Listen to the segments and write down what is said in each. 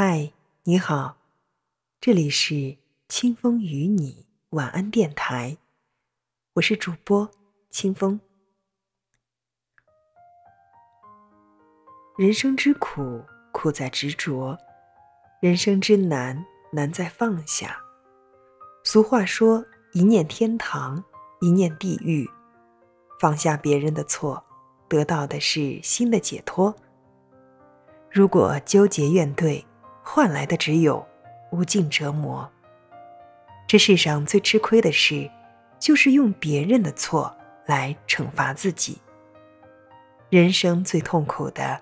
嗨，你好，这里是清风与你晚安电台，我是主播清风。人生之苦，苦在执着；人生之难，难在放下。俗话说：“一念天堂，一念地狱。”放下别人的错，得到的是新的解脱。如果纠结怨怼，换来的只有无尽折磨。这世上最吃亏的事，就是用别人的错来惩罚自己。人生最痛苦的，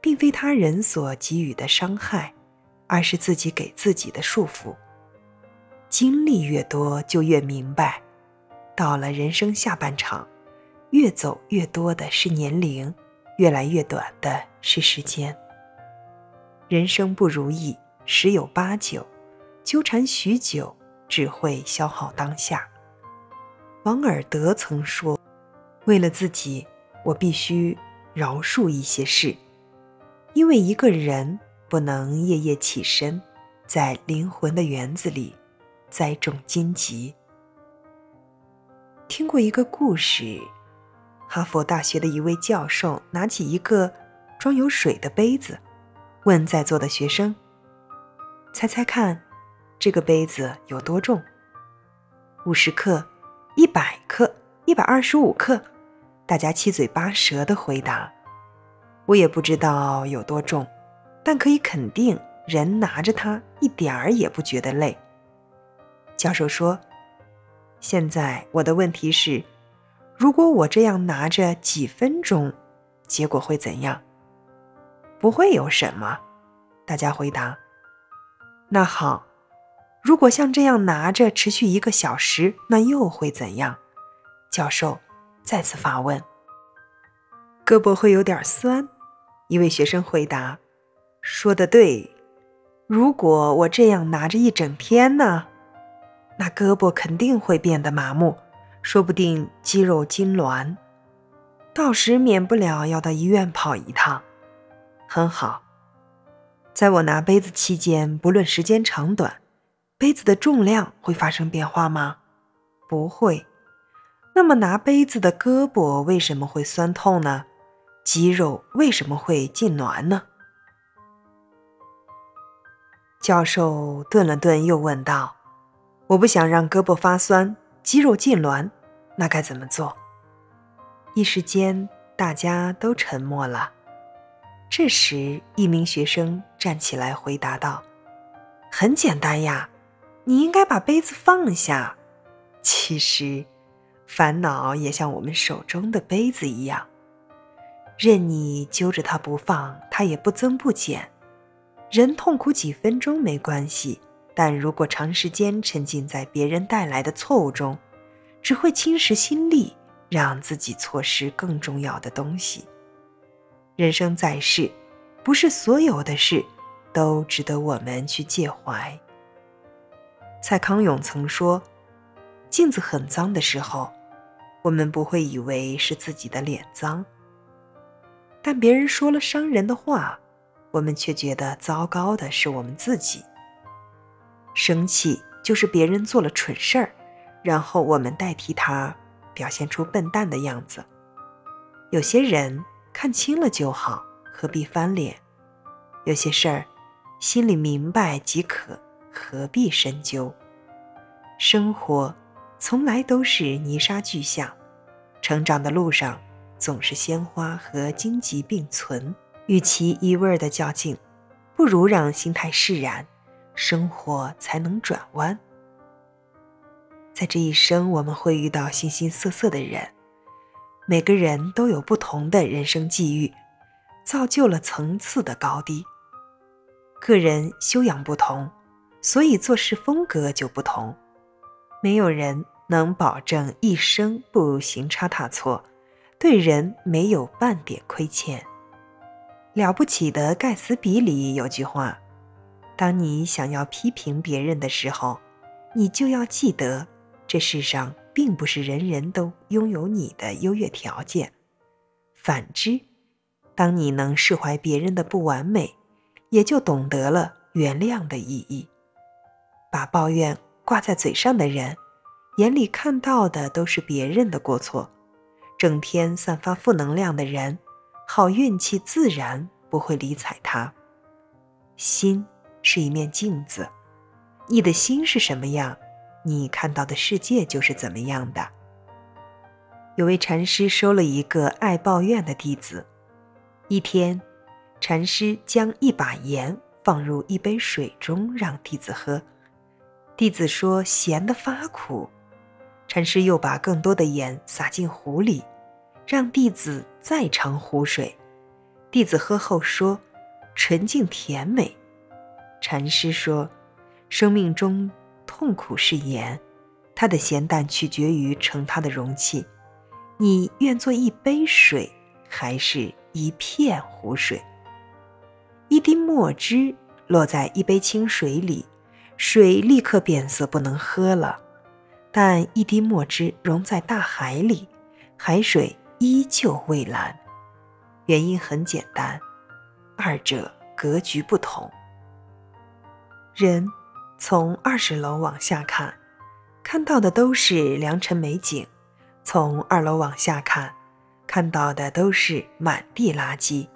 并非他人所给予的伤害，而是自己给自己的束缚。经历越多，就越明白，到了人生下半场，越走越多的是年龄，越来越短的是时间。人生不如意十有八九，纠缠许久只会消耗当下。王尔德曾说：“为了自己，我必须饶恕一些事，因为一个人不能夜夜起身，在灵魂的园子里栽种荆棘。”听过一个故事，哈佛大学的一位教授拿起一个装有水的杯子。问在座的学生：“猜猜看，这个杯子有多重？五十克、一百克、一百二十五克？”大家七嘴八舌的回答：“我也不知道有多重，但可以肯定，人拿着它一点儿也不觉得累。”教授说：“现在我的问题是，如果我这样拿着几分钟，结果会怎样？”不会有什么，大家回答。那好，如果像这样拿着持续一个小时，那又会怎样？教授再次发问。胳膊会有点酸，一位学生回答。说的对，如果我这样拿着一整天呢，那胳膊肯定会变得麻木，说不定肌肉痉挛，到时免不了要到医院跑一趟。很好，在我拿杯子期间，不论时间长短，杯子的重量会发生变化吗？不会。那么拿杯子的胳膊为什么会酸痛呢？肌肉为什么会痉挛呢？教授顿了顿，又问道：“我不想让胳膊发酸、肌肉痉挛，那该怎么做？”一时间，大家都沉默了。这时，一名学生站起来回答道：“很简单呀，你应该把杯子放下。其实，烦恼也像我们手中的杯子一样，任你揪着它不放，它也不增不减。人痛苦几分钟没关系，但如果长时间沉浸在别人带来的错误中，只会侵蚀心力，让自己错失更重要的东西。”人生在世，不是所有的事都值得我们去介怀。蔡康永曾说：“镜子很脏的时候，我们不会以为是自己的脸脏；但别人说了伤人的话，我们却觉得糟糕的是我们自己。生气就是别人做了蠢事儿，然后我们代替他表现出笨蛋的样子。有些人。”看清了就好，何必翻脸？有些事儿，心里明白即可，何必深究？生活从来都是泥沙俱下，成长的路上总是鲜花和荆棘并存。与其一味的较劲，不如让心态释然，生活才能转弯。在这一生，我们会遇到形形色色的人。每个人都有不同的人生际遇，造就了层次的高低。个人修养不同，所以做事风格就不同。没有人能保证一生不行差踏错，对人没有半点亏欠。了不起的盖茨比里有句话：当你想要批评别人的时候，你就要记得，这世上。并不是人人都拥有你的优越条件。反之，当你能释怀别人的不完美，也就懂得了原谅的意义。把抱怨挂在嘴上的人，眼里看到的都是别人的过错；整天散发负能量的人，好运气自然不会理睬他。心是一面镜子，你的心是什么样，你看到的世界就是怎么样的。有位禅师收了一个爱抱怨的弟子，一天。禅师将一把盐放入一杯水中，让弟子喝。弟子说：“咸的发苦。”禅师又把更多的盐撒进壶里，让弟子再尝壶水。弟子喝后说：“纯净甜美。”禅师说：“生命中痛苦是盐，它的咸淡取决于盛它的容器。你愿做一杯水，还是一片湖水？”一滴墨汁落在一杯清水里，水立刻变色，不能喝了。但一滴墨汁溶在大海里，海水依旧蔚蓝。原因很简单，二者格局不同。人从二十楼往下看，看到的都是良辰美景；从二楼往下看，看到的都是满地垃圾。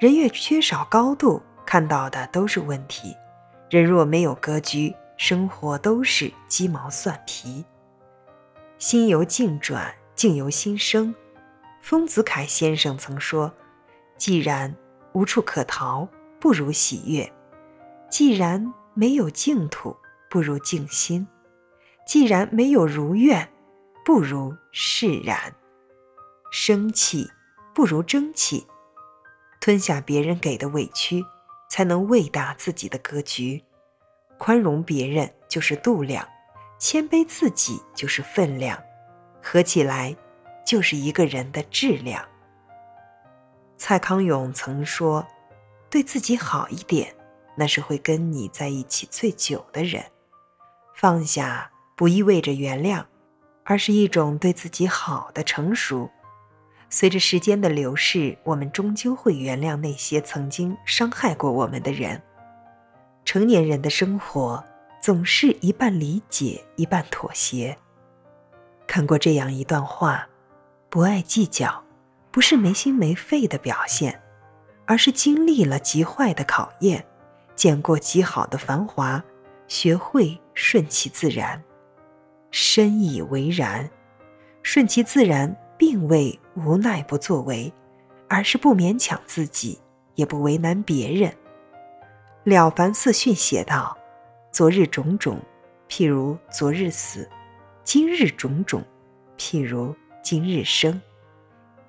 人越缺少高度，看到的都是问题；人若没有格局，生活都是鸡毛蒜皮。心由境转，境由心生。丰子恺先生曾说：“既然无处可逃，不如喜悦；既然没有净土，不如静心；既然没有如愿，不如释然。生气不如争气。”吞下别人给的委屈，才能喂大自己的格局；宽容别人就是度量，谦卑自己就是分量，合起来就是一个人的质量。蔡康永曾说：“对自己好一点，那是会跟你在一起最久的人。放下不意味着原谅，而是一种对自己好的成熟。”随着时间的流逝，我们终究会原谅那些曾经伤害过我们的人。成年人的生活总是一半理解，一半妥协。看过这样一段话：不爱计较，不是没心没肺的表现，而是经历了极坏的考验，见过极好的繁华，学会顺其自然。深以为然，顺其自然。并未无奈不作为，而是不勉强自己，也不为难别人。了凡四训写道：“昨日种种，譬如昨日死；今日种种，譬如今日生。”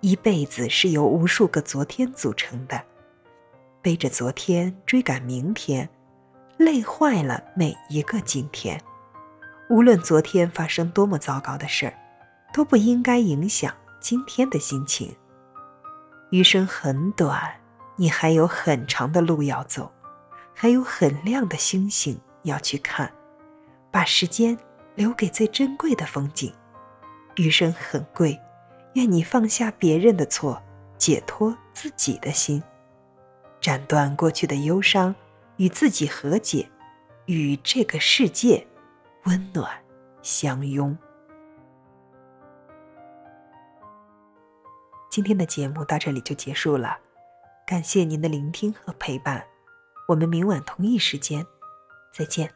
一辈子是由无数个昨天组成的，背着昨天追赶明天，累坏了每一个今天。无论昨天发生多么糟糕的事儿。都不应该影响今天的心情。余生很短，你还有很长的路要走，还有很亮的星星要去看，把时间留给最珍贵的风景。余生很贵，愿你放下别人的错，解脱自己的心，斩断过去的忧伤，与自己和解，与这个世界温暖相拥。今天的节目到这里就结束了，感谢您的聆听和陪伴，我们明晚同一时间再见。